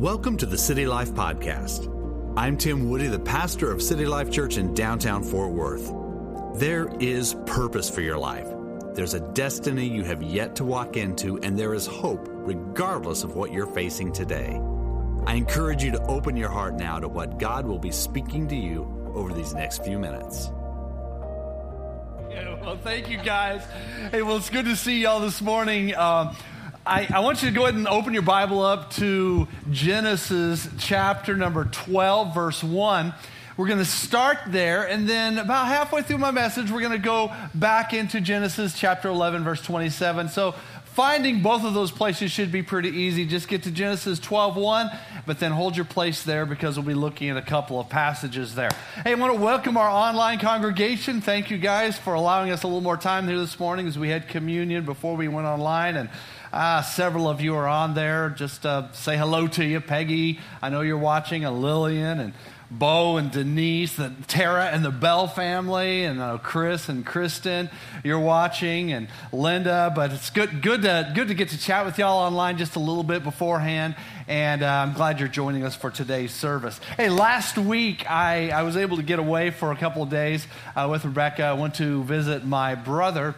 Welcome to the City Life Podcast. I'm Tim Woody, the pastor of City Life Church in downtown Fort Worth. There is purpose for your life. There's a destiny you have yet to walk into, and there is hope regardless of what you're facing today. I encourage you to open your heart now to what God will be speaking to you over these next few minutes. Yeah, well, thank you guys. Hey, well, it's good to see y'all this morning. Um, I, I, want you to go ahead and open your Bible up to Genesis chapter number 12, verse 1. We're going to start there, and then about halfway through my message, we're going to go back into Genesis chapter 11, verse 27. So finding both of those places should be pretty easy. Just get to Genesis 12, 1, but then hold your place there because we'll be looking at a couple of passages there. Hey, I want to welcome our online congregation. Thank you guys for allowing us a little more time here this morning as we had communion before we went online. And Ah, several of you are on there. Just uh, say hello to you, Peggy. I know you're watching, and Lillian, and Bo and Denise, the Tara and the Bell family, and uh, Chris and Kristen. You're watching, and Linda. But it's good, good to good to get to chat with y'all online just a little bit beforehand. And uh, I'm glad you're joining us for today's service. Hey, last week I, I was able to get away for a couple of days uh, with Rebecca. I went to visit my brother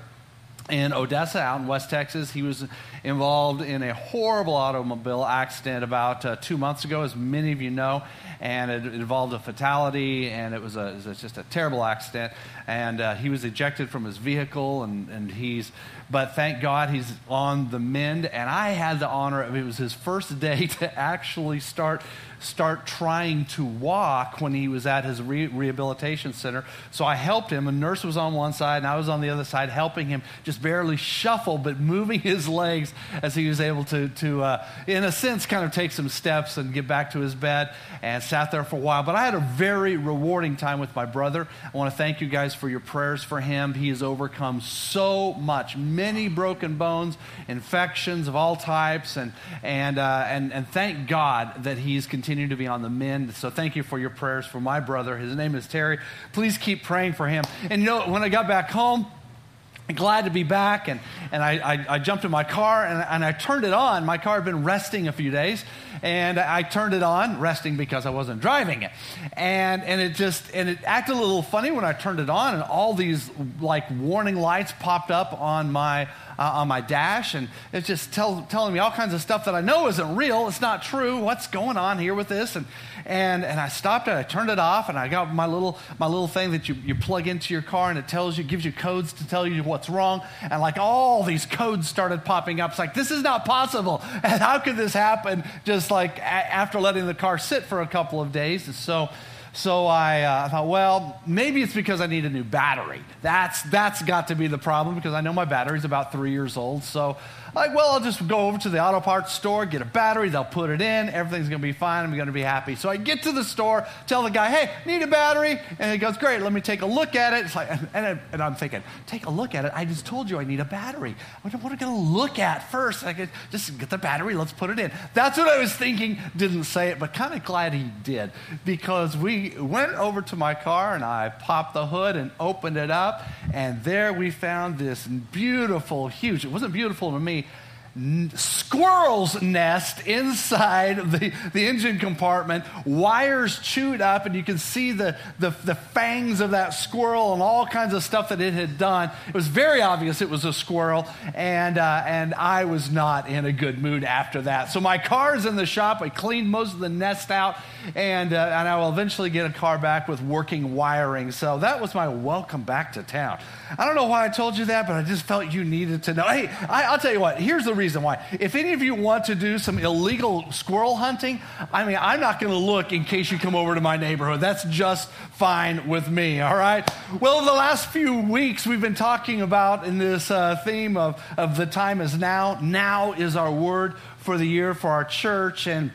in Odessa, out in West Texas. He was involved in a horrible automobile accident about uh, two months ago, as many of you know, and it, involved a fatality, and it was, a, it was just a terrible accident. And uh, he was ejected from his vehicle, and, and he's, but thank God he's on the mend. And I had the honor of it was his first day to actually start start trying to walk when he was at his re- rehabilitation center. So I helped him. A nurse was on one side, and I was on the other side, helping him just barely shuffle, but moving his legs as he was able to, to uh, in a sense, kind of take some steps and get back to his bed and sat there for a while. But I had a very rewarding time with my brother. I want to thank you guys for your prayers for him. He has overcome so much, many broken bones, infections of all types, and, and, uh, and, and thank God that he's continued continue to be on the mend. So thank you for your prayers for my brother. His name is Terry. Please keep praying for him. And you know, when I got back home, glad to be back and, and I, I, I, jumped in my car and, and i turned it on my car had been resting a few days and i turned it on resting because i wasn't driving it and, and it just and it acted a little funny when i turned it on and all these like warning lights popped up on my uh, on my dash, and it's just tell, telling me all kinds of stuff that I know isn't real. It's not true. What's going on here with this? And and and I stopped it. I turned it off, and I got my little my little thing that you, you plug into your car, and it tells you, gives you codes to tell you what's wrong. And like all these codes started popping up. It's like this is not possible. And how could this happen? Just like a- after letting the car sit for a couple of days. And so so I uh, thought, well, maybe it's because I need a new battery. That's, that's got to be the problem because I know my battery's about three years old. So like, well, I'll just go over to the auto parts store, get a battery, they'll put it in, everything's gonna be fine, I'm gonna be happy. So I get to the store, tell the guy, hey, need a battery? And he goes, great, let me take a look at it. It's like, and, and I'm thinking, take a look at it? I just told you I need a battery. What, what am I gonna look at first? I could just get the battery, let's put it in. That's what I was thinking, didn't say it, but kind of glad he did because we went over to my car and I popped the hood and opened it up, and there we found this beautiful, huge, it wasn't beautiful to me, squirrel's nest inside the, the engine compartment, wires chewed up, and you can see the, the, the, fangs of that squirrel and all kinds of stuff that it had done. It was very obvious it was a squirrel, and, uh, and I was not in a good mood after that. So my car's in the shop. I cleaned most of the nest out, and, uh, and I will eventually get a car back with working wiring. So that was my welcome back to town. I don't know why I told you that, but I just felt you needed to know. Hey, I, I'll tell you what, here's the reason why. If any of you want to do some illegal squirrel hunting, I mean, I'm not going to look in case you come over to my neighborhood. That's just fine with me, all right? Well, the last few weeks we've been talking about in this uh, theme of, of the time is now. Now is our word for the year for our church. And,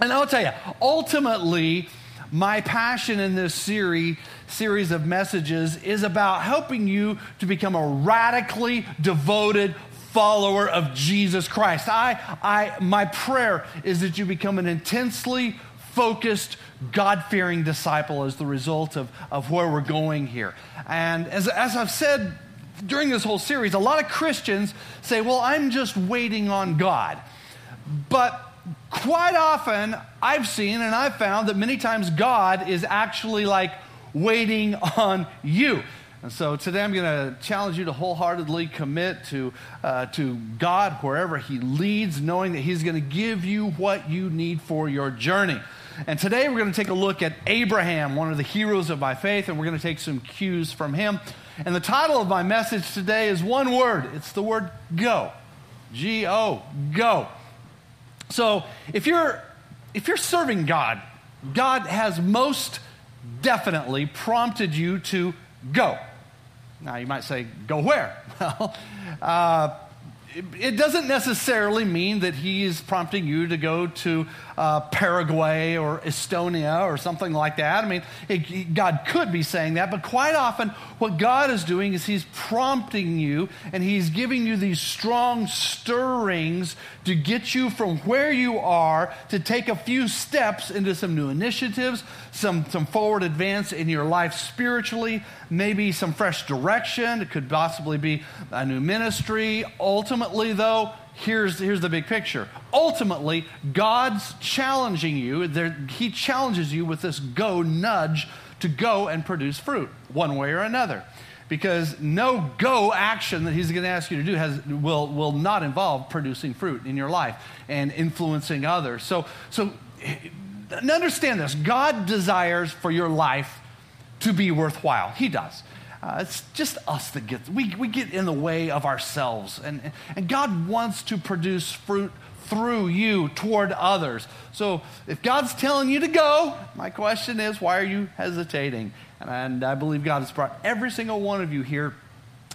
and I'll tell you, ultimately, my passion in this series series of messages is about helping you to become a radically devoted follower of Jesus Christ. I, I, my prayer is that you become an intensely focused, God fearing disciple as the result of, of where we're going here. And as, as I've said during this whole series, a lot of Christians say, Well, I'm just waiting on God. But quite often I've seen and I've found that many times God is actually like waiting on you. And so today I'm going to challenge you to wholeheartedly commit to, uh, to God wherever He leads, knowing that He's going to give you what you need for your journey. And today we're going to take a look at Abraham, one of the heroes of my faith, and we're going to take some cues from him. And the title of my message today is one word it's the word go. G O, go. So if you're, if you're serving God, God has most definitely prompted you to go. Now, you might say, go where? Well, uh, it doesn't necessarily mean that he's prompting you to go to uh, Paraguay or Estonia or something like that. I mean, it, God could be saying that, but quite often what God is doing is he's prompting you and he's giving you these strong stirrings to get you from where you are to take a few steps into some new initiatives, some, some forward advance in your life spiritually, maybe some fresh direction. It could possibly be a new ministry. Ultimately, though, here's, here's the big picture. Ultimately, God's challenging you. There, he challenges you with this go nudge to go and produce fruit, one way or another. Because no go action that he's going to ask you to do has, will, will not involve producing fruit in your life and influencing others. So, so understand this God desires for your life to be worthwhile. He does. Uh, it's just us that get, we, we get in the way of ourselves. And, and God wants to produce fruit through you toward others. So if God's telling you to go, my question is, why are you hesitating? And, and I believe God has brought every single one of you here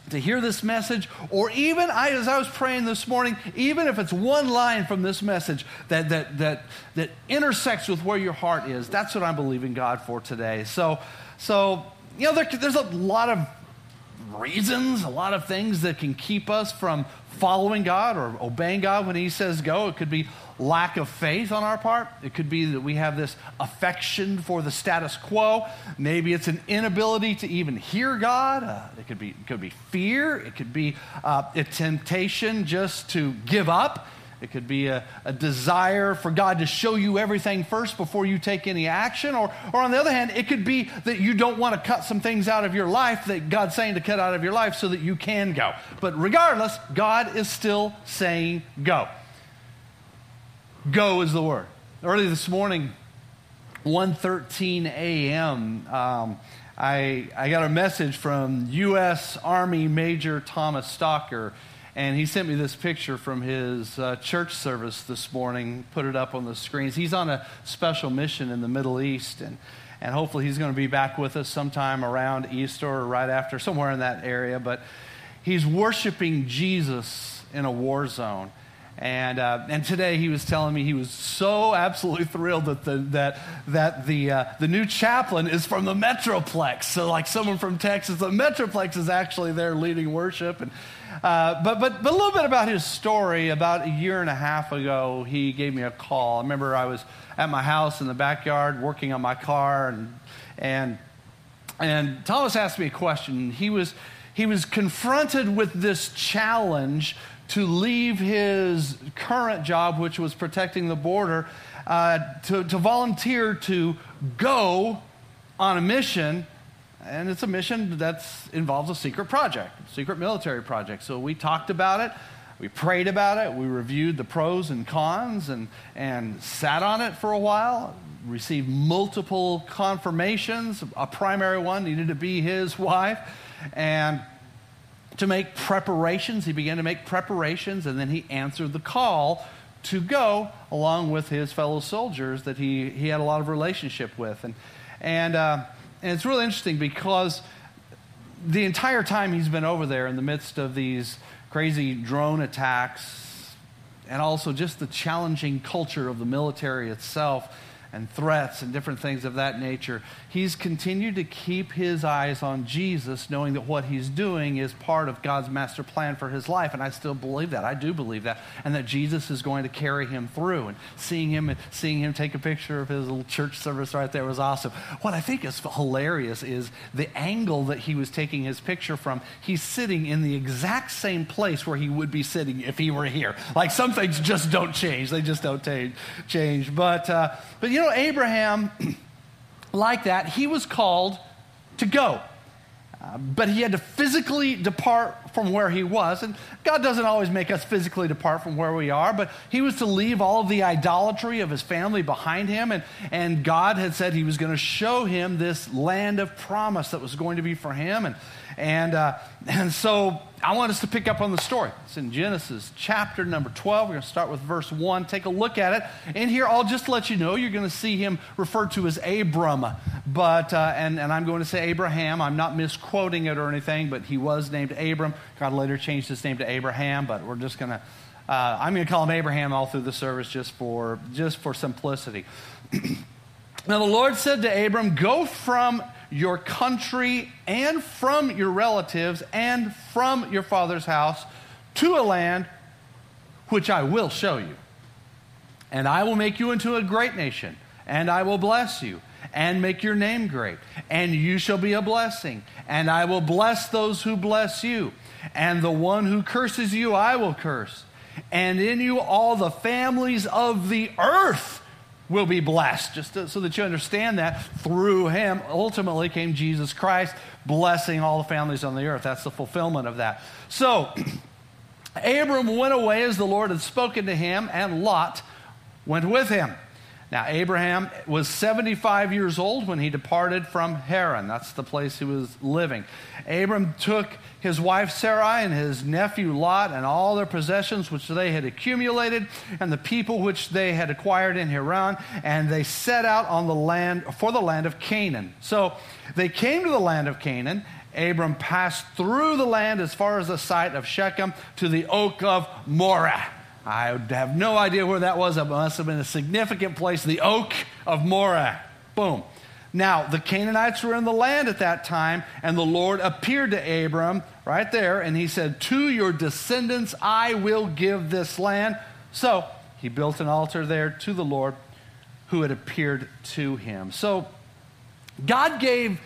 to hear this message, or even I, as I was praying this morning, even if it's one line from this message that, that, that, that intersects with where your heart is, that's what I'm believing God for today. So, so you know, there, there's a lot of reasons, a lot of things that can keep us from following God or obeying God when He says go. It could be lack of faith on our part. It could be that we have this affection for the status quo. Maybe it's an inability to even hear God. Uh, it could be it could be fear. It could be uh, a temptation just to give up. It could be a, a, desire for God to show you everything first before you take any action. Or, or on the other hand, it could be that you don't want to cut some things out of your life that God's saying to cut out of your life so that you can go. But regardless, God is still saying go. Go is the word. Early this morning, 1.13 a.m., um, I, I got a message from U.S. Army Major Thomas Stalker and he sent me this picture from his uh, church service this morning, put it up on the screens. He's on a special mission in the Middle East, and, and hopefully he's going to be back with us sometime around Easter or right after, somewhere in that area. But he's worshiping Jesus in a war zone. And, uh, and today he was telling me he was so absolutely thrilled that the, that, that the, uh, the new chaplain is from the Metroplex. So, like someone from Texas, the Metroplex is actually there leading worship. And, uh, but, but, but a little bit about his story. About a year and a half ago, he gave me a call. I remember I was at my house in the backyard working on my car, and, and, and Thomas asked me a question. He was, he was confronted with this challenge to leave his current job, which was protecting the border, uh, to, to volunteer to go on a mission. And it's a mission that involves a secret project, secret military project. So we talked about it, we prayed about it, we reviewed the pros and cons, and, and sat on it for a while, received multiple confirmations. A primary one needed to be his wife. And to make preparations. He began to make preparations, and then he answered the call to go along with his fellow soldiers that he, he had a lot of relationship with. And, and, uh, and it's really interesting because the entire time he's been over there in the midst of these crazy drone attacks and also just the challenging culture of the military itself, and threats and different things of that nature, he's continued to keep his eyes on Jesus, knowing that what he's doing is part of God's master plan for his life. And I still believe that. I do believe that. And that Jesus is going to carry him through. And seeing him, seeing him take a picture of his little church service right there was awesome. What I think is hilarious is the angle that he was taking his picture from. He's sitting in the exact same place where he would be sitting if he were here. Like some things just don't change. They just don't change. But, uh, but you know, Abraham, like that, he was called to go. Uh, but he had to physically depart from where he was. And God doesn't always make us physically depart from where we are, but he was to leave all of the idolatry of his family behind him. And, and God had said he was going to show him this land of promise that was going to be for him. And, and, uh, and so I want us to pick up on the story. It's in Genesis chapter number 12. We're going to start with verse 1. Take a look at it. And here, I'll just let you know, you're going to see him referred to as Abram. But, uh, and, and I'm going to say Abraham. I'm not misquoting it or anything, but he was named Abram. God later changed his name to Abraham, but we're just going to, uh, I'm going to call him Abraham all through the service just for, just for simplicity. now the Lord said to Abram, Go from your country and from your relatives and from your father's house to a land which I will show you. And I will make you into a great nation, and I will bless you and make your name great, and you shall be a blessing. And I will bless those who bless you, and the one who curses you I will curse. And in you all the families of the earth will be blessed. Just to, so that you understand that through him ultimately came Jesus Christ, blessing all the families on the earth. That's the fulfillment of that. So Abram went away as the Lord had spoken to him, and Lot went with him. Now, Abraham was 75 years old when he departed from Haran. That's the place he was living. Abram took his wife Sarai and his nephew Lot and all their possessions which they had accumulated and the people which they had acquired in Haran, and they set out on the land for the land of Canaan. So they came to the land of Canaan. Abram passed through the land as far as the site of Shechem to the oak of Moreh. I have no idea where that was. It must have been a significant place, the Oak of Moreh. Boom. Now, the Canaanites were in the land at that time, and the Lord appeared to Abram right there, and he said, To your descendants I will give this land. So he built an altar there to the Lord who had appeared to him. So God gave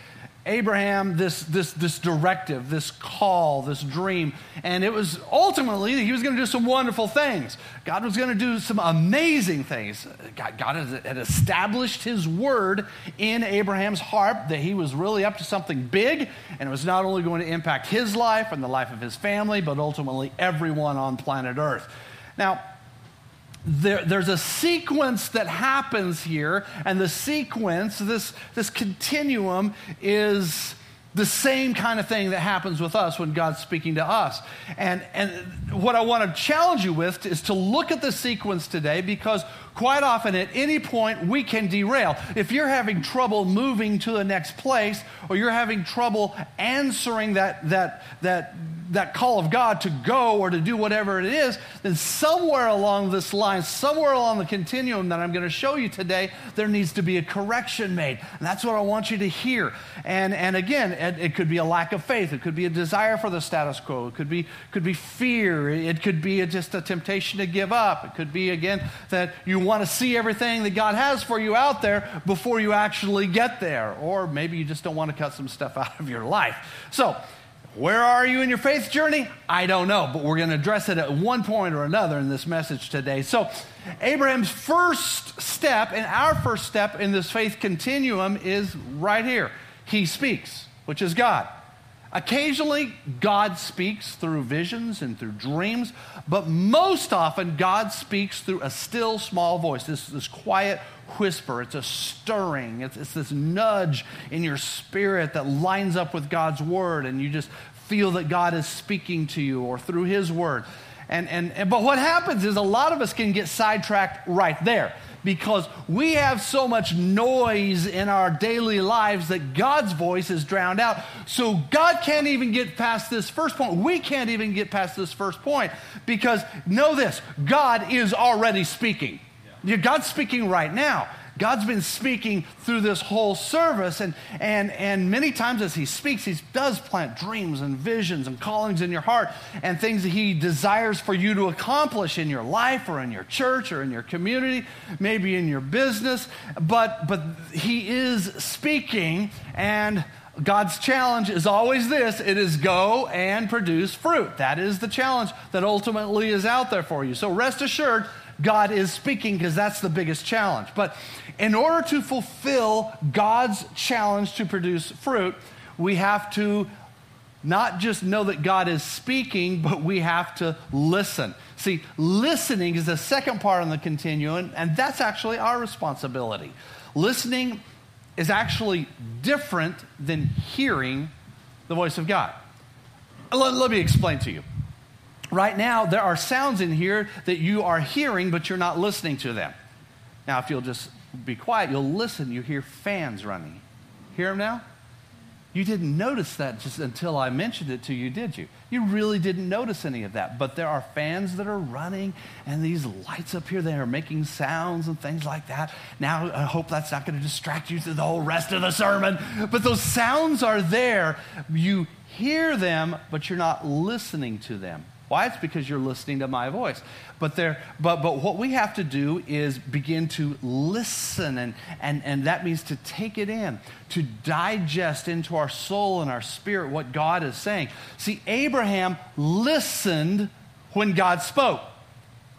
Abraham this, this, this directive, this call, this dream. And it was ultimately, he was going to do some wonderful things. God was going to do some amazing things. God, God had established his word in Abraham's heart that he was really up to something big. And it was not only going to impact his life and the life of his family, but ultimately everyone on planet Earth. Now, there, there's a sequence that happens here, and the sequence, this, this continuum, is the same kind of thing that happens with us when God's speaking to us. And, and what I want to challenge you with is to look at the sequence today because quite often at any point we can derail. If you're having trouble moving to the next place or you're having trouble answering that, that, that that call of God to go or to do whatever it is, then somewhere along this line, somewhere along the continuum that I'm going to show you today, there needs to be a correction made. And that's what I want you to hear. And, and again, it, it could be a lack of faith. It could be a desire for the status quo. It could be, could be fear. It could be a, just a temptation to give up. It could be, again, that you want to see everything that God has for you out there before you actually get there. Or maybe you just don't want to cut some stuff out of your life. So, where are you in your faith journey? I don't know, but we're going to address it at one point or another in this message today. So, Abraham's first step and our first step in this faith continuum is right here. He speaks, which is God. Occasionally, God speaks through visions and through dreams, but most often, God speaks through a still small voice, this, this quiet whisper. It's a stirring, it's, it's this nudge in your spirit that lines up with God's word, and you just feel that God is speaking to you or through His word. And, and, and, but what happens is a lot of us can get sidetracked right there because we have so much noise in our daily lives that God's voice is drowned out. So God can't even get past this first point. We can't even get past this first point because know this God is already speaking. God's speaking right now. God's been speaking through this whole service, and, and, and many times as He speaks, He does plant dreams and visions and callings in your heart and things that He desires for you to accomplish in your life or in your church or in your community, maybe in your business. But, but He is speaking, and God's challenge is always this it is go and produce fruit. That is the challenge that ultimately is out there for you. So rest assured, God is speaking because that's the biggest challenge. But in order to fulfill God's challenge to produce fruit, we have to not just know that God is speaking, but we have to listen. See, listening is the second part on the continuum, and that's actually our responsibility. Listening is actually different than hearing the voice of God. Let, let, me explain to you. Right now, there are sounds in here that you are hearing, but you're not listening to them. Now, if you'll just be quiet, you'll listen. You hear fans running. Hear them now? You didn't notice that just until I mentioned it to you, did you? You really didn't notice any of that. But there are fans that are running and these lights up here, they are making sounds and things like that. Now, I hope that's not going to distract you through the whole rest of the sermon. But those sounds are there. You hear them, but you're not listening to them. Why? It's because you're listening to my voice. But, there, but, but what we have to do is begin to listen, and, and, and that means to take it in, to digest into our soul and our spirit what God is saying. See, Abraham listened when God spoke.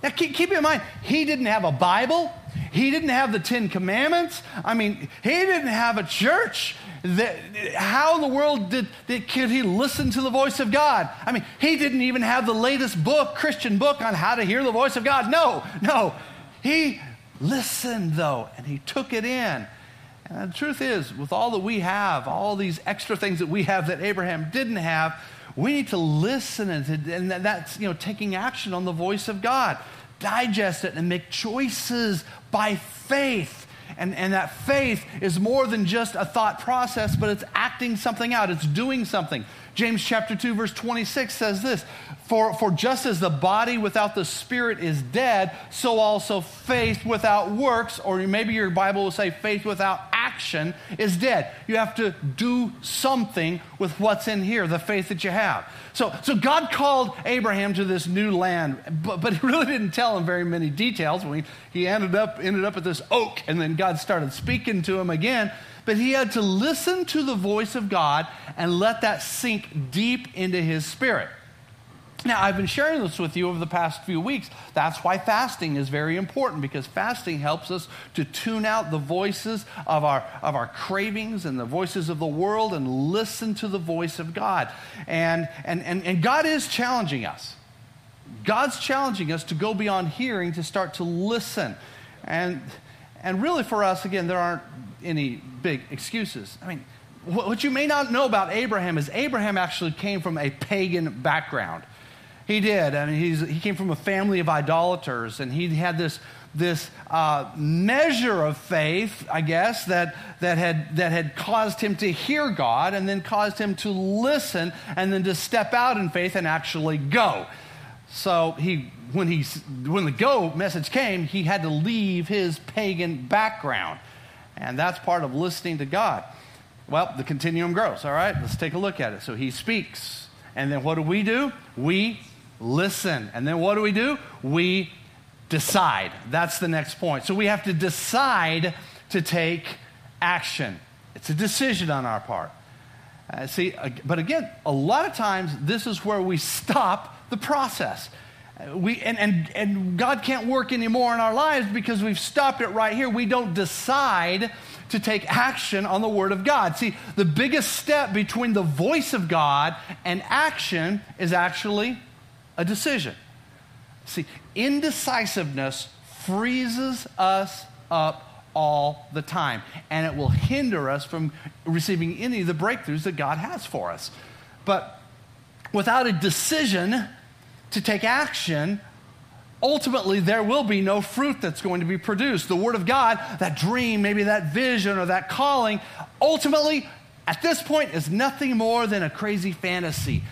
Now, keep, keep in mind, he didn't have a Bible. He didn't have the Ten Commandments. I mean, he didn't have a church. That, how in the world did, did, could he listen to the voice of God? I mean, he didn't even have the latest book, Christian book, on how to hear the voice of God. No, no. He listened, though, and he took it in. And the truth is, with all that we have, all these extra things that we have that Abraham didn't have, we need to listen and, to, and that's you know taking action on the voice of God. Digest it and make choices by faith and, and that faith is more than just a thought process, but it's acting something out, it's doing something. James chapter 2, verse 26 says this for, for just as the body without the spirit is dead, so also faith without works, or maybe your Bible will say faith without action, is dead. You have to do something with what's in here, the faith that you have. So, so God called Abraham to this new land, but, but he really didn't tell him very many details. He, he ended up, ended up at this oak, and then God started speaking to him again. But he had to listen to the voice of God and let that sink deep into his spirit. Now, I've been sharing this with you over the past few weeks. That's why fasting is very important because fasting helps us to tune out the voices of our, of our cravings and the voices of the world and listen to the voice of God. And, and, and, and God is challenging us. God's challenging us to go beyond hearing to start to listen. And, and really, for us, again, there aren't any big excuses. I mean, what you may not know about Abraham is Abraham actually came from a pagan background. He did. I mean, he's, he came from a family of idolaters, and he had this, this uh, measure of faith, I guess, that, that, had, that had caused him to hear God and then caused him to listen and then to step out in faith and actually go. So he, when, he, when the go message came, he had to leave his pagan background. And that's part of listening to God. Well, the continuum grows, all right? Let's take a look at it. So he speaks. And then what do we do? We listen. And then what do we do? We decide. That's the next point. So we have to decide to take action. It's a decision on our part. Uh, see, but again, a lot of times this is where we stop the process. Uh, we, and, and, and God can't work anymore in our lives because we've stopped it right here. We don't decide to take action on the Word of God. See, the biggest step between the voice of God and action is actually a decision. See, indecisiveness freezes us up all the time, and it will hinder us from receiving any of the breakthroughs that God has for us. But without a decision to take action, ultimately there will be no fruit that's going to be produced. The Word of God, that dream, maybe that vision or that calling, ultimately, at this point, is nothing more than a crazy fantasy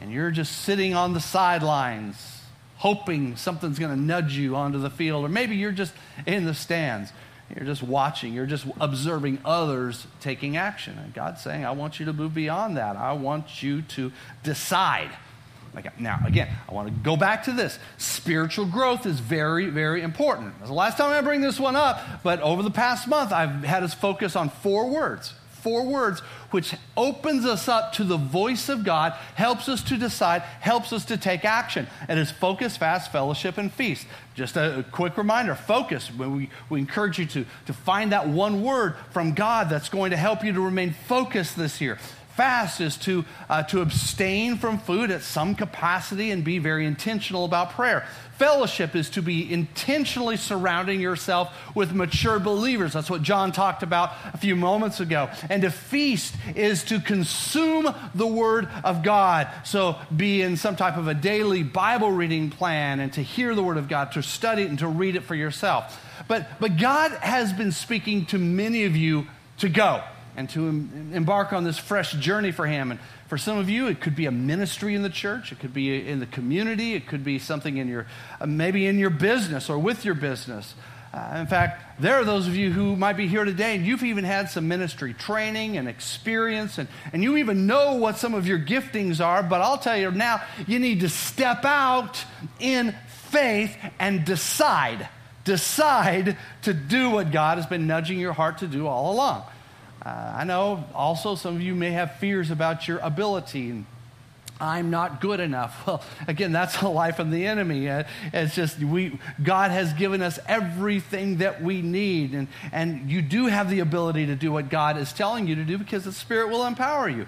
and you're just sitting on the sidelines hoping something's going to nudge you onto the field, or maybe you're just in the stands You're just watching, you're just observing others taking action. And God's saying, I want you to move beyond that. I want you to decide. Now, again, I want to go back to this. Spiritual growth is very, very important. It's the last time I bring this one up, but over the past month, I've had us focus on four words four words, which opens us up to the voice of God, helps us to decide, helps us to take action. And it's focus, fast, fellowship, and feast. Just a, a quick reminder focus. We, we encourage you to, to find that one word from God that's going to help you to remain focused this year fast is to, uh, to abstain from food at some capacity and be very intentional about prayer. Fellowship is to be intentionally surrounding yourself with mature believers. That's what John talked about a few moments ago. And to feast is to consume the Word of God. So be in some type of a daily Bible reading plan and to hear the Word of God, to study it and to read it for yourself. But, but God has been speaking to many of you to go and to embark on this fresh journey for him. And for some of you, it could be a ministry in the church, it could be in the community, it could be something in your, uh, maybe in your business or with your business. Uh, in fact, there are those of you who might be here today and you've even had some ministry training and experience, and, and you even know what some of your giftings are, but I'll tell you now, you need to step out in faith and decide. Decide to do what God has been nudging your heart to do all along. Uh, I know also some of you may have fears about your ability I'm not good enough. Well, again, that's a life of the enemy. Uh, it's just we God has given us everything that we need, and and you do have the ability to do what God is telling you to do because the Spirit will empower you.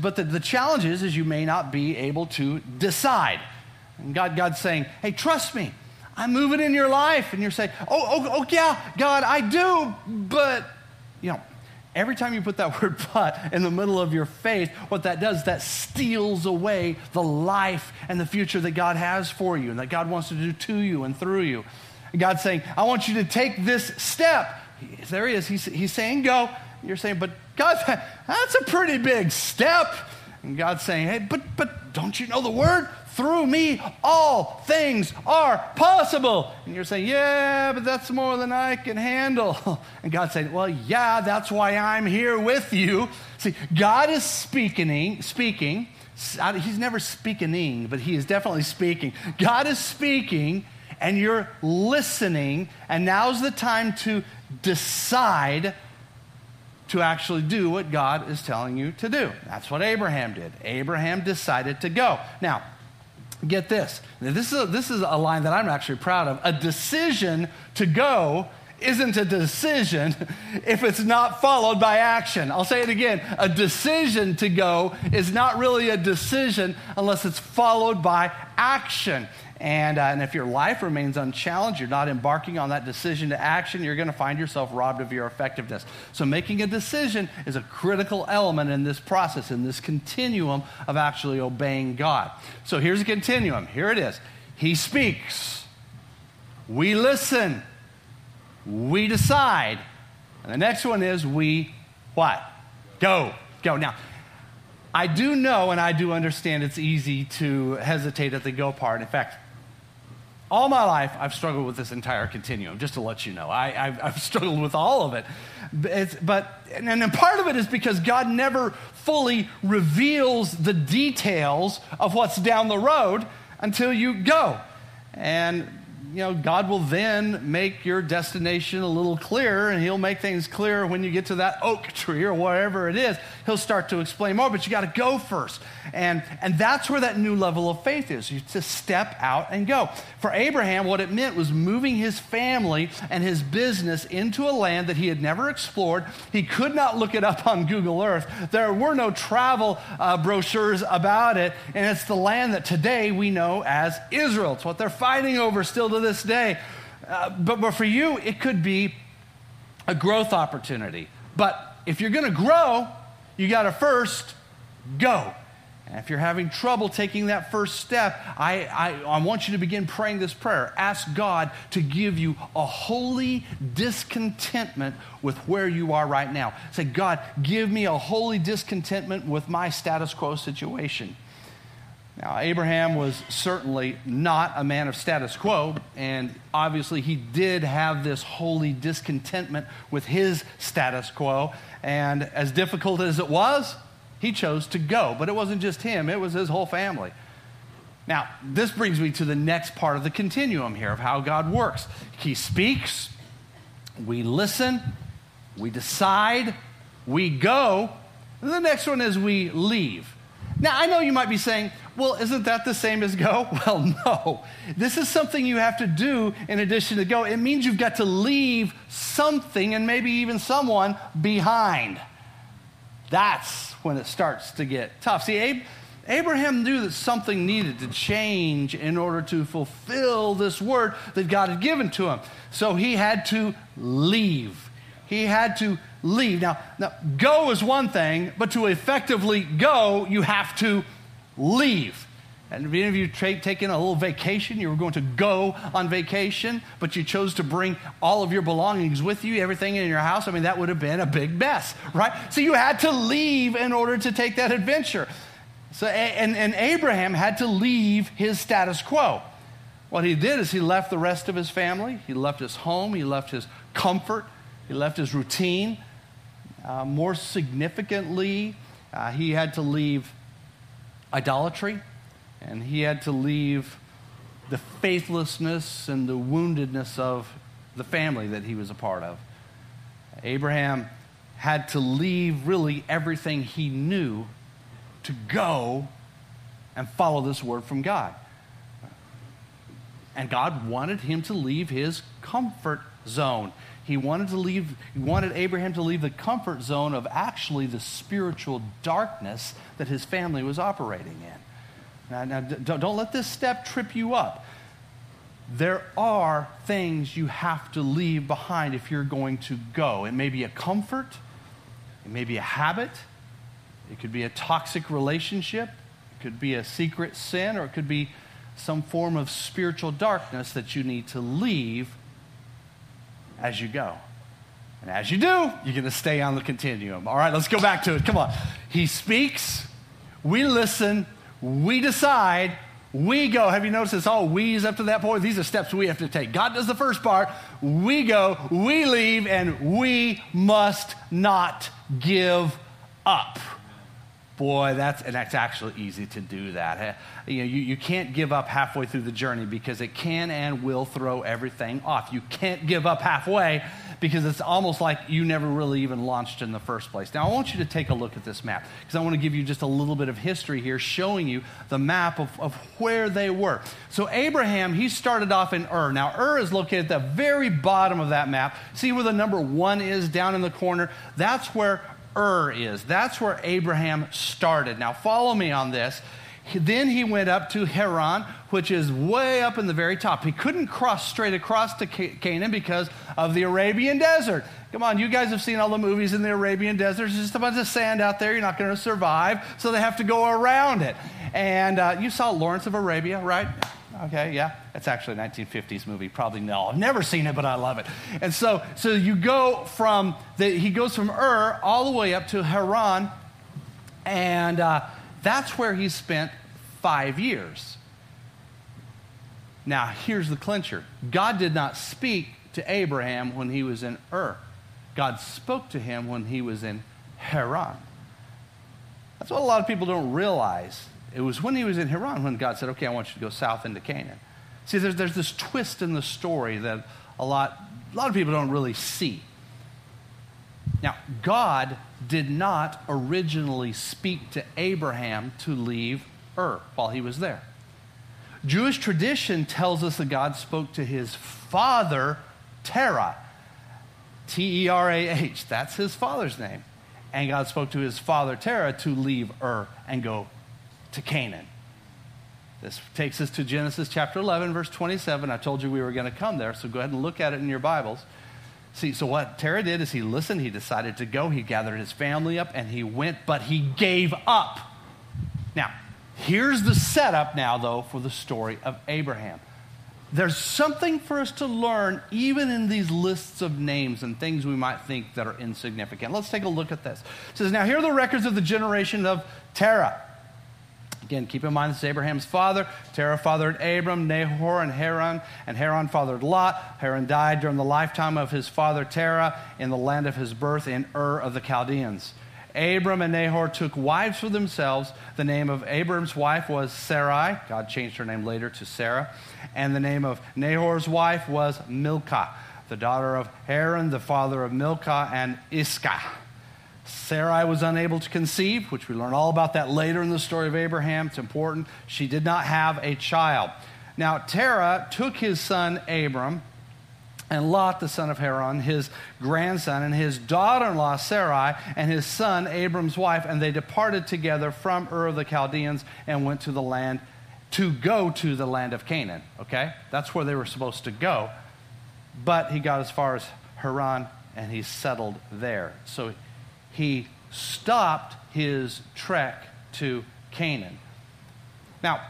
But the, the challenge is, is you may not be able to decide. And God, God's saying, "Hey, trust me. I'm moving in your life," and you're saying, "Oh, oh, oh yeah, God, I do," but you know Every time you put that word but in the middle of your faith, what that does, that steals away the life and the future that God has for you and that God wants to do to you and through you. And God's saying, I want you to take this step. There he is. He's, he's saying, go. You're saying, but God, that's a pretty big step. And God's saying, hey, but, but don't you know the word? Through me, all things are possible. And you're saying, yeah, but that's more than I can handle. And God's saying, well, yeah, that's why I'm here with you. See, God is speaking, speaking. He's never speaking, but he is definitely speaking. God is speaking, and you're listening, and now's the time to decide to actually do what God is telling you to do. That's what Abraham did. Abraham decided to go. Now, Get this. This is, a, this is a line that I'm actually proud of. A decision to go isn't a decision if it's not followed by action. I'll say it again. A decision to go is not really a decision unless it's followed by action. And, uh, and if your life remains unchallenged, you're not embarking on that decision to action, you're going to find yourself robbed of your effectiveness. So, making a decision is a critical element in this process, in this continuum of actually obeying God. So, here's a continuum. Here it is He speaks, we listen, we decide. And the next one is we what? Go. Go. Now, I do know and I do understand it's easy to hesitate at the go part. In fact, all my life, I've struggled with this entire continuum, just to let you know. I, have struggled with all of it. It's, but, and, and part of it is because God never fully reveals the details of what's down the road until you go. And you know, God will then make your destination a little clearer, and He'll make things clearer when you get to that oak tree or whatever it is. He'll start to explain more, but you got to go first. And, and that's where that new level of faith is. You to step out and go. For Abraham, what it meant was moving his family and his business into a land that he had never explored. He could not look it up on Google Earth. There were no travel uh, brochures about it, and it's the land that today we know as Israel. It's what they're fighting over still to this day. Uh, but, but for you, it could be a growth opportunity. But if you're going to grow, you got to first go. And if you're having trouble taking that first step, I, I, I, want you to begin praying this prayer. Ask God to give you a holy discontentment with where you are right now. Say, God, give me a holy discontentment with my status quo situation. Now, Abraham was certainly not a man of status quo, and obviously he did have this holy discontentment with his status quo. And as difficult as it was, he chose to go. But it wasn't just him, it was his whole family. Now, this brings me to the next part of the continuum here of how God works. He speaks, we listen, we decide, we go. The next one is we leave. Now, I know you might be saying, well, isn't that the same as go? Well, no. This is something you have to do in addition to go. It means you've got to leave something and maybe even someone behind. That's when it starts to get tough. See, Abraham knew that something needed to change in order to fulfill this word that God had given to him. So he had to leave. He had to leave. Now, now go is one thing, but to effectively go, you have to leave. And if any of you tra- taking a little vacation, you were going to go on vacation, but you chose to bring all of your belongings with you, everything in your house, I mean, that would have been a big mess, right? So you had to leave in order to take that adventure. So, and, and Abraham had to leave his status quo. What he did is he left the rest of his family, he left his home, he left his comfort, he left his routine. Uh, more significantly, uh, he had to leave idolatry, and he had to leave the faithlessness and the woundedness of the family that he was a part of. Abraham had to leave really everything he knew to go and follow this word from God. And God wanted him to leave his comfort zone. He wanted to leave, he wanted Abraham to leave the comfort zone of actually the spiritual darkness that his family was operating in. Now, now don't let this step trip you up. There are things you have to leave behind if you're going to go. It may be a comfort, it may be a habit, it could be a toxic relationship, it could be a secret sin, or it could be some form of spiritual darkness that you need to leave as you go. And as you do, you're going to stay on the continuum. All right, let's go back to it. Come on. He speaks, we listen, we decide, we go. Have you noticed it's all we's up to that point? These are steps we have to take. God does the first part, we go, we leave, and we must not give up. Boy, that's, and that's actually easy to do that. You, know, you, you can't give up halfway through the journey because it can and will throw everything off. You can't give up halfway because it's almost like you never really even launched in the first place. Now, I want you to take a look at this map because I want to give you just a little bit of history here showing you the map of, of where they were. So, Abraham, he started off in Ur. Now, Ur is located at the very bottom of that map. See where the number one is down in the corner? That's where Ur is. That's where Abraham started. Now, follow me on this. Then he went up to Haran, which is way up in the very top. He couldn't cross straight across to Canaan because of the Arabian desert. Come on, you guys have seen all the movies in the Arabian desert. There's just a bunch of sand out there. You're not going to survive. So they have to go around it. And uh, you saw Lawrence of Arabia, right? Okay, yeah. It's actually a 1950s movie. Probably no. I've never seen it, but I love it. And so, so you go from, the, he goes from Ur all the way up to Haran, and uh, that's where he spent five years. Now, here's the clincher God did not speak to Abraham when he was in Ur, God spoke to him when he was in Haran. That's what a lot of people don't realize. It was when he was in Haran when God said, Okay, I want you to go south into Canaan. See, there's, there's this twist in the story that a lot, a lot of people don't really see. Now, God did not originally speak to Abraham to leave Ur while he was there. Jewish tradition tells us that God spoke to his father, Terah. T E R A H. That's his father's name. And God spoke to his father, Terah, to leave Ur and go to Canaan. This takes us to Genesis chapter 11, verse 27. I told you we were going to come there, so go ahead and look at it in your Bibles. See, so what Terah did is he listened, he decided to go, he gathered his family up, and he went, but he gave up. Now, here's the setup now, though, for the story of Abraham. There's something for us to learn, even in these lists of names and things we might think that are insignificant. Let's take a look at this. It says, Now here are the records of the generation of Terah. Again, keep in mind this is Abraham's father. Terah fathered Abram, Nahor, and Haran, and Haran fathered Lot. Haran died during the lifetime of his father Terah in the land of his birth in Ur of the Chaldeans. Abram and Nahor took wives for themselves. The name of Abram's wife was Sarai. God changed her name later to Sarah. And the name of Nahor's wife was Milcah, the daughter of Haran, the father of Milcah and Iscah. Sarai was unable to conceive, which we learn all about that later in the story of Abraham. It's important. She did not have a child. Now, Terah took his son Abram and Lot, the son of Haran, his grandson, and his daughter in law Sarai, and his son Abram's wife, and they departed together from Ur of the Chaldeans and went to the land to go to the land of Canaan. Okay? That's where they were supposed to go. But he got as far as Haran and he settled there. So he stopped his trek to Canaan. Now,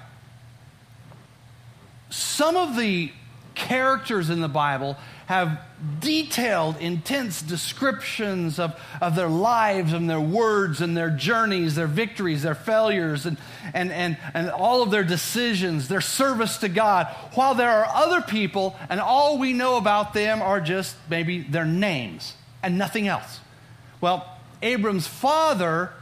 some of the characters in the Bible have detailed, intense descriptions of, of their lives and their words and their journeys, their victories, their failures, and, and, and, and all of their decisions, their service to God, while there are other people, and all we know about them are just maybe their names and nothing else. Well, Abram's father,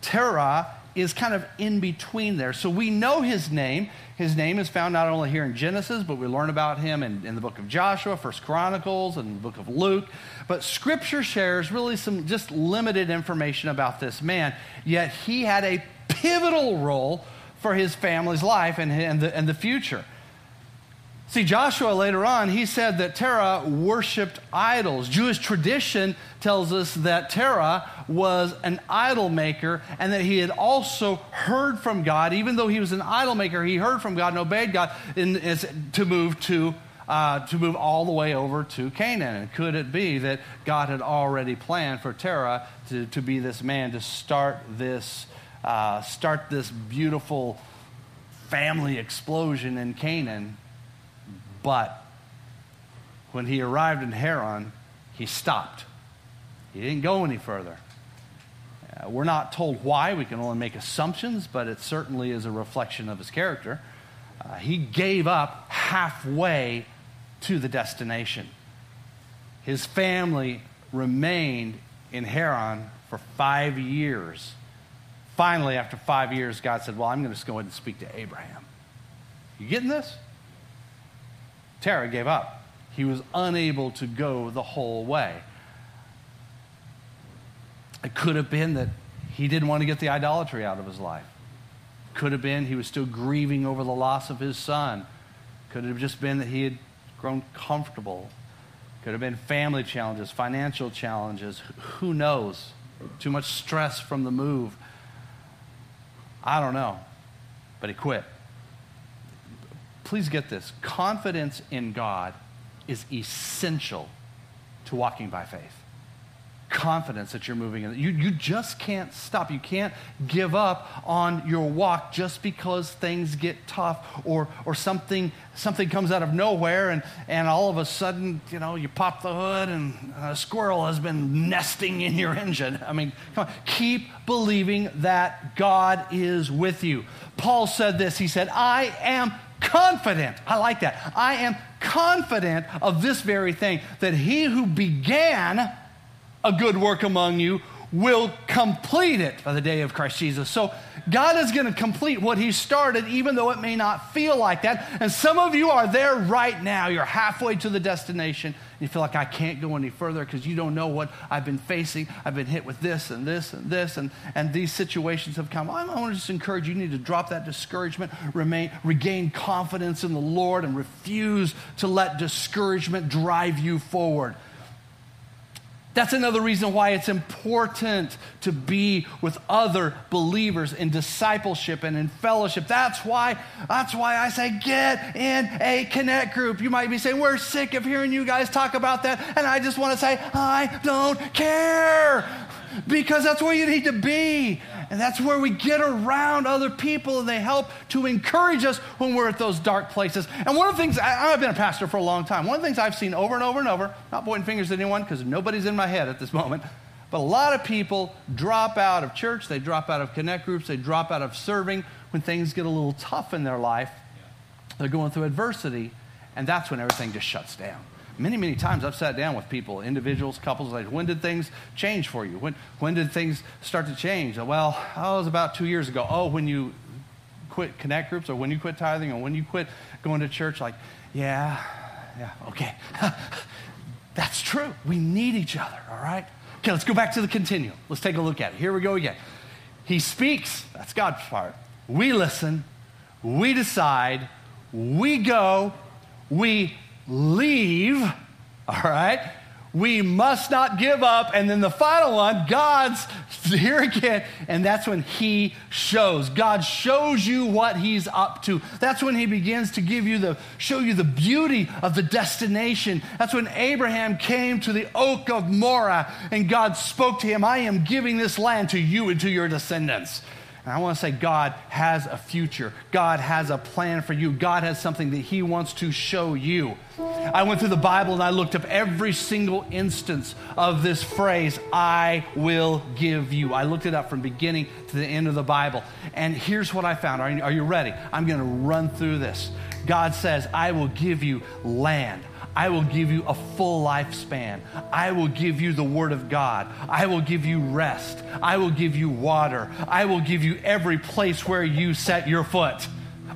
Terah, is kind of in between there. So we know his name. His name is found not only here in Genesis, but we learn about him in, in the book of Joshua, First Chronicles, and the book of Luke. But Scripture shares really some just limited information about this man. Yet he had a pivotal role for his family's life and, and, the, and the future. See, Joshua later on, he said that Terah worshiped idols. Jewish tradition tells us that Terah was an idol maker and that he had also heard from God. Even though he was an idol maker, he heard from God and obeyed God in, to move to. Uh, to move all the way over to Canaan. And could it be that God had already planned for Terah to, to be this man to start this, uh, start this beautiful family explosion in Canaan but when he arrived in Haran, he stopped. He didn't go any further. Uh, we're not told why. We can only make assumptions, but it certainly is a reflection of his character. Uh, he gave up halfway to the destination. His family remained in Haran for five years. Finally, after five years, God said, Well, I'm going to just go ahead and speak to Abraham. You getting this? Terah gave up. He was unable to go the whole way. It could have been that he didn't want to get the idolatry out of his life. Could have been he was still grieving over the loss of his son. Could have just been that he had grown comfortable. Could have been family challenges, financial challenges. Who knows? Too much stress from the move. I don't know. But he quit please get this confidence in God is essential to walking by faith. Confidence that you're moving in. You, you just can't stop. You can't give up on your walk just because things get tough or, or something, something comes out of nowhere and, and all of a sudden, you know, you pop the hood and a squirrel has been nesting in your engine. I mean, come on. Keep believing that God is with you. Paul said this. He said, I am confident. I like that. I am confident of this very thing that he who began a good work among you will complete it by the day of Christ Jesus. So God is going to complete what He started, even though it may not feel like that. And some of you are there right now. You're halfway to the destination. You feel like I can't go any further because you don't know what I've been facing. I've been hit with this and this and this, and, and these situations have come. I, I want to just encourage you, you need to drop that discouragement, remain, regain confidence in the Lord, and refuse to let discouragement drive you forward. That's another reason why it's important to be with other believers in discipleship and in fellowship. That's why, that's why I say get in a connect group. You might be saying, We're sick of hearing you guys talk about that. And I just want to say, I don't care. Because that's where you need to be. And that's where we get around other people and they help to encourage us when we're at those dark places. And one of the things, I, have been a pastor for a long time. One of the things I've seen over and over and over, not pointing fingers at anyone because nobody's in my head at this moment, but a lot of people drop out of church, they drop out of connect groups, they drop out of serving when things get a little tough in their life, they're going through adversity, and that's when everything just shuts down. Many, many times I've sat down with people, individuals, couples, like, when did things change for you? When, when did things start to change? Well, oh, it was about two years ago. Oh, when you quit connect groups or when you quit tithing or when you quit going to church, like, yeah, yeah, okay. That's true. We need each other, all right? Okay, let's go back to the continuum. Let's take a look at it. Here we go again. He speaks, that's God's part. We listen, we decide, we go, we leave, all right? We must not give up. And then the final one, God's here again. And that's when He shows. God shows you what He's up to. That's when He begins to give you the, show you the beauty of the destination. That's when Abraham came to the oak of Moreh and God spoke to him, I am giving this land to you and to your descendants. And I want to say God has a future. God has a plan for you. God has something that He wants to show you. I went through the Bible and I looked up every single instance of this phrase, I will give you. I looked it up from beginning to the end of the Bible. And here's what I found. Are you, are you ready? I'm going to run through this. God says, I will give you land. I will give you a full lifespan. I will give you the Word of God. I will give you rest. I will give you water. I will give you every place where you set your foot.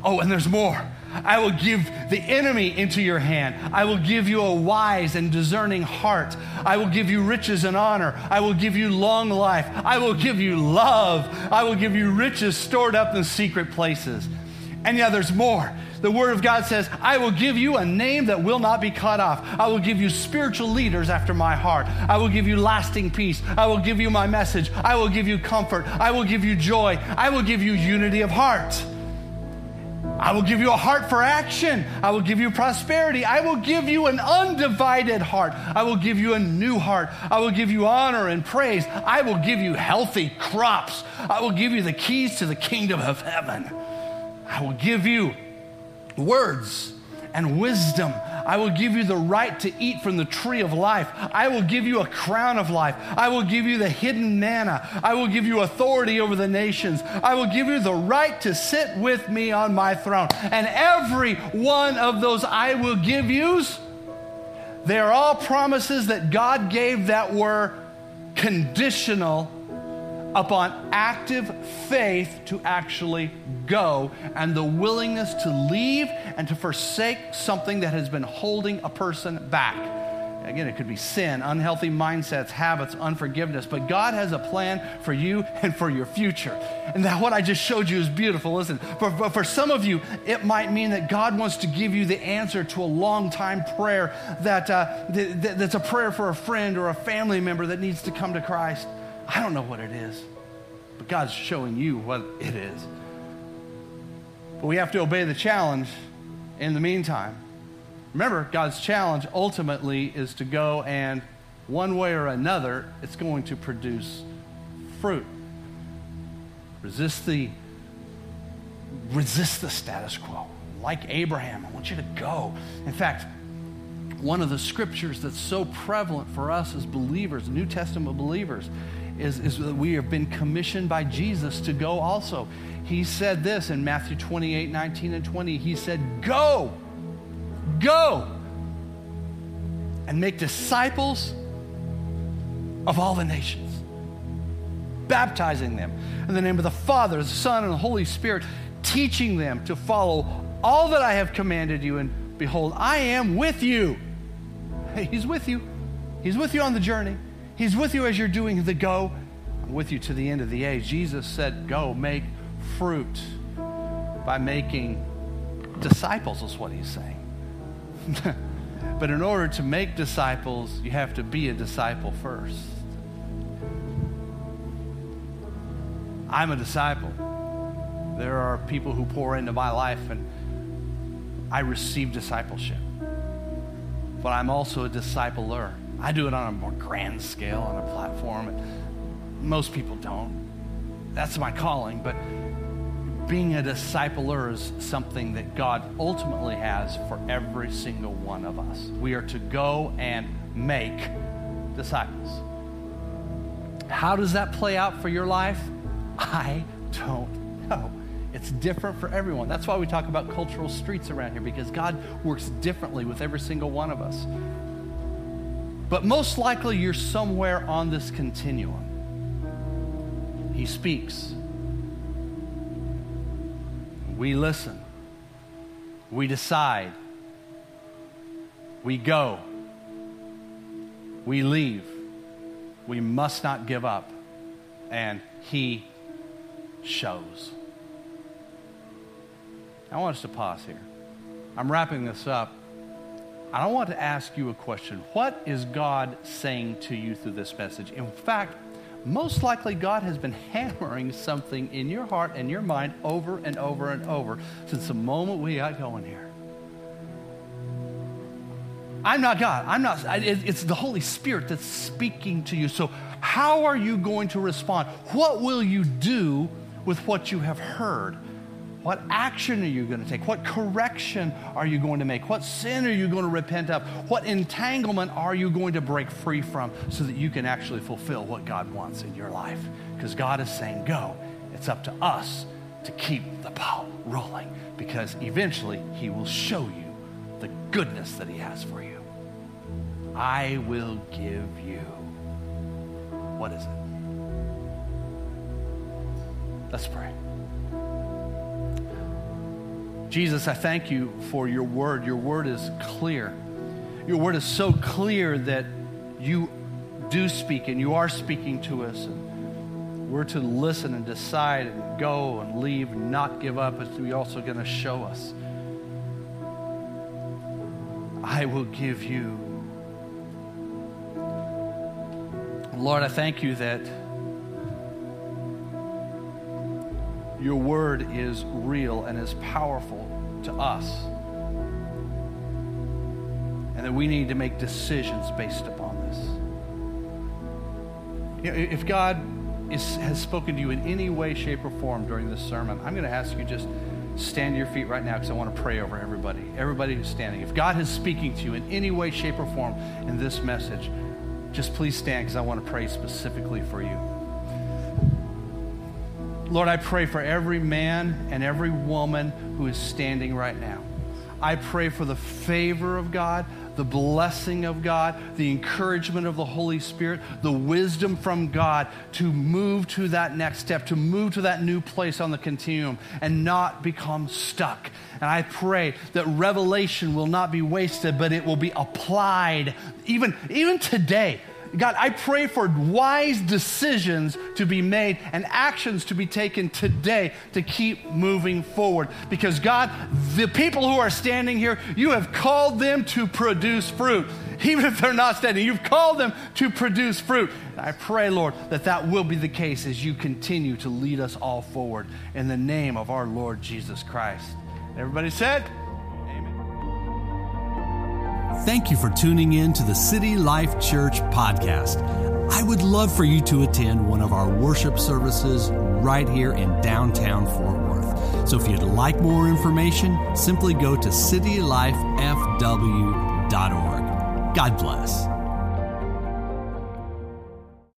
Oh, and there's more. I will give the enemy into your hand. I will give you a wise and discerning heart. I will give you riches and honor. I will give you long life. I will give you love. I will give you riches stored up in secret places. And yeah, there's more the Word of God says, I will give you a name that will not be cut off. I will give you spiritual leaders after my heart. I will give you lasting peace. I will give you my message. I will give you comfort. I will give you joy. I will give you unity of heart. I will give you a heart for action. I will give you prosperity. I will give you an undivided heart. I will give you a new heart. I will give you honor and praise. I will give you healthy crops. I will give you the keys to the kingdom of heaven. I will give you words and wisdom. I will give you the right to eat from the tree of life. I will give you a crown of life. I will give you the hidden manna. I will give you authority over the nations. I will give you the right to sit with me on my throne. And every one of those I will give yous, they are all promises that God gave that were conditional upon active faith to actually go and the willingness to leave and to forsake something that has been holding a person back. Again, it could be sin, unhealthy mindsets, habits, unforgiveness, but God has a plan for you and for your future. And that what I just showed you is beautiful. Listen, for, for, some of you, it might mean that God wants to give you the answer to a long time prayer that, uh, that, that's a prayer for a friend or a family member that needs to come to Christ. I don't know what it is, but God's showing you what it is. But we have to obey the challenge in the meantime. Remember, God's challenge ultimately is to go and, one way or another, it's going to produce fruit. Resist the resist the status quo. Like Abraham, I want you to go. In fact, one of the scriptures that's so prevalent for us as believers, New Testament believers, is, is that we have been commissioned by Jesus to go also. He said this in Matthew 28 19 and 20. He said, Go, go, and make disciples of all the nations, baptizing them in the name of the Father, the Son, and the Holy Spirit, teaching them to follow all that I have commanded you. And behold, I am with you. Hey, he's with you. He's with you on the journey. He's with you as you're doing the go. I'm with you to the end of the age. Jesus said, Go make fruit by making disciples, is what he's saying. but in order to make disciples, you have to be a disciple first. I'm a disciple. There are people who pour into my life, and I receive discipleship. But I'm also a discipler. I do it on a more grand scale, on a platform. Most people don't. That's my calling, but being a discipler is something that God ultimately has for every single one of us. We are to go and make disciples. How does that play out for your life? I don't know. It's different for everyone. That's why we talk about cultural streets around here, because God works differently with every single one of us. But most likely, you're somewhere on this continuum. He speaks. We listen. We decide. We go. We leave. We must not give up. And He shows. I want us to pause here. I'm wrapping this up. I don't want to ask you a question. What is God saying to you through this message? In fact, most likely God has been hammering something in your heart and your mind over and over and over since the moment we got going here. I'm not God. I'm not. It's the Holy Spirit that's speaking to you. So, how are you going to respond? What will you do with what you have heard? What action are you going to take? What correction are you going to make? What sin are you going to repent of? What entanglement are you going to break free from so that you can actually fulfill what God wants in your life? Because God is saying, go. It's up to us to keep the ball rolling because eventually He will show you the goodness that He has for you. I will give you. What is it? Let's pray. Jesus, I thank you for your word. Your word is clear. Your word is so clear that you do speak and you are speaking to us. And we're to listen and decide and go and leave and not give up. But you're also going to show us. I will give you. Lord, I thank you that your word is real and is powerful to us. And that we need to make decisions based upon this. You know, if God is, has spoken to you in any way, shape, or form during this sermon, I'm going to ask you just stand to your feet right now because I want to pray over everybody, everybody who's standing. If God is speaking to you in any way, shape, or form in this message, just please stand because I want to pray specifically for you. Lord, I pray for every man and every woman who is standing right now. I pray for the favor of God, the blessing of God, the encouragement of the Holy Spirit, the wisdom from God to move to that next step, to move to that new place on the continuum and not become stuck. And I pray that revelation will not be wasted, but it will be applied even, even today God, I pray for wise decisions to be made and actions to be taken today to keep moving forward. Because, God, the people who are standing here, you have called them to produce fruit. Even if they're not standing, you've called them to produce fruit. And I pray, Lord, that that will be the case as you continue to lead us all forward in the name of our Lord Jesus Christ. Everybody said, Thank you for tuning in to the City Life Church podcast. I would love for you to attend one of our worship services right here in downtown Fort Worth. So if you'd like more information, simply go to citylifefw.org. God bless.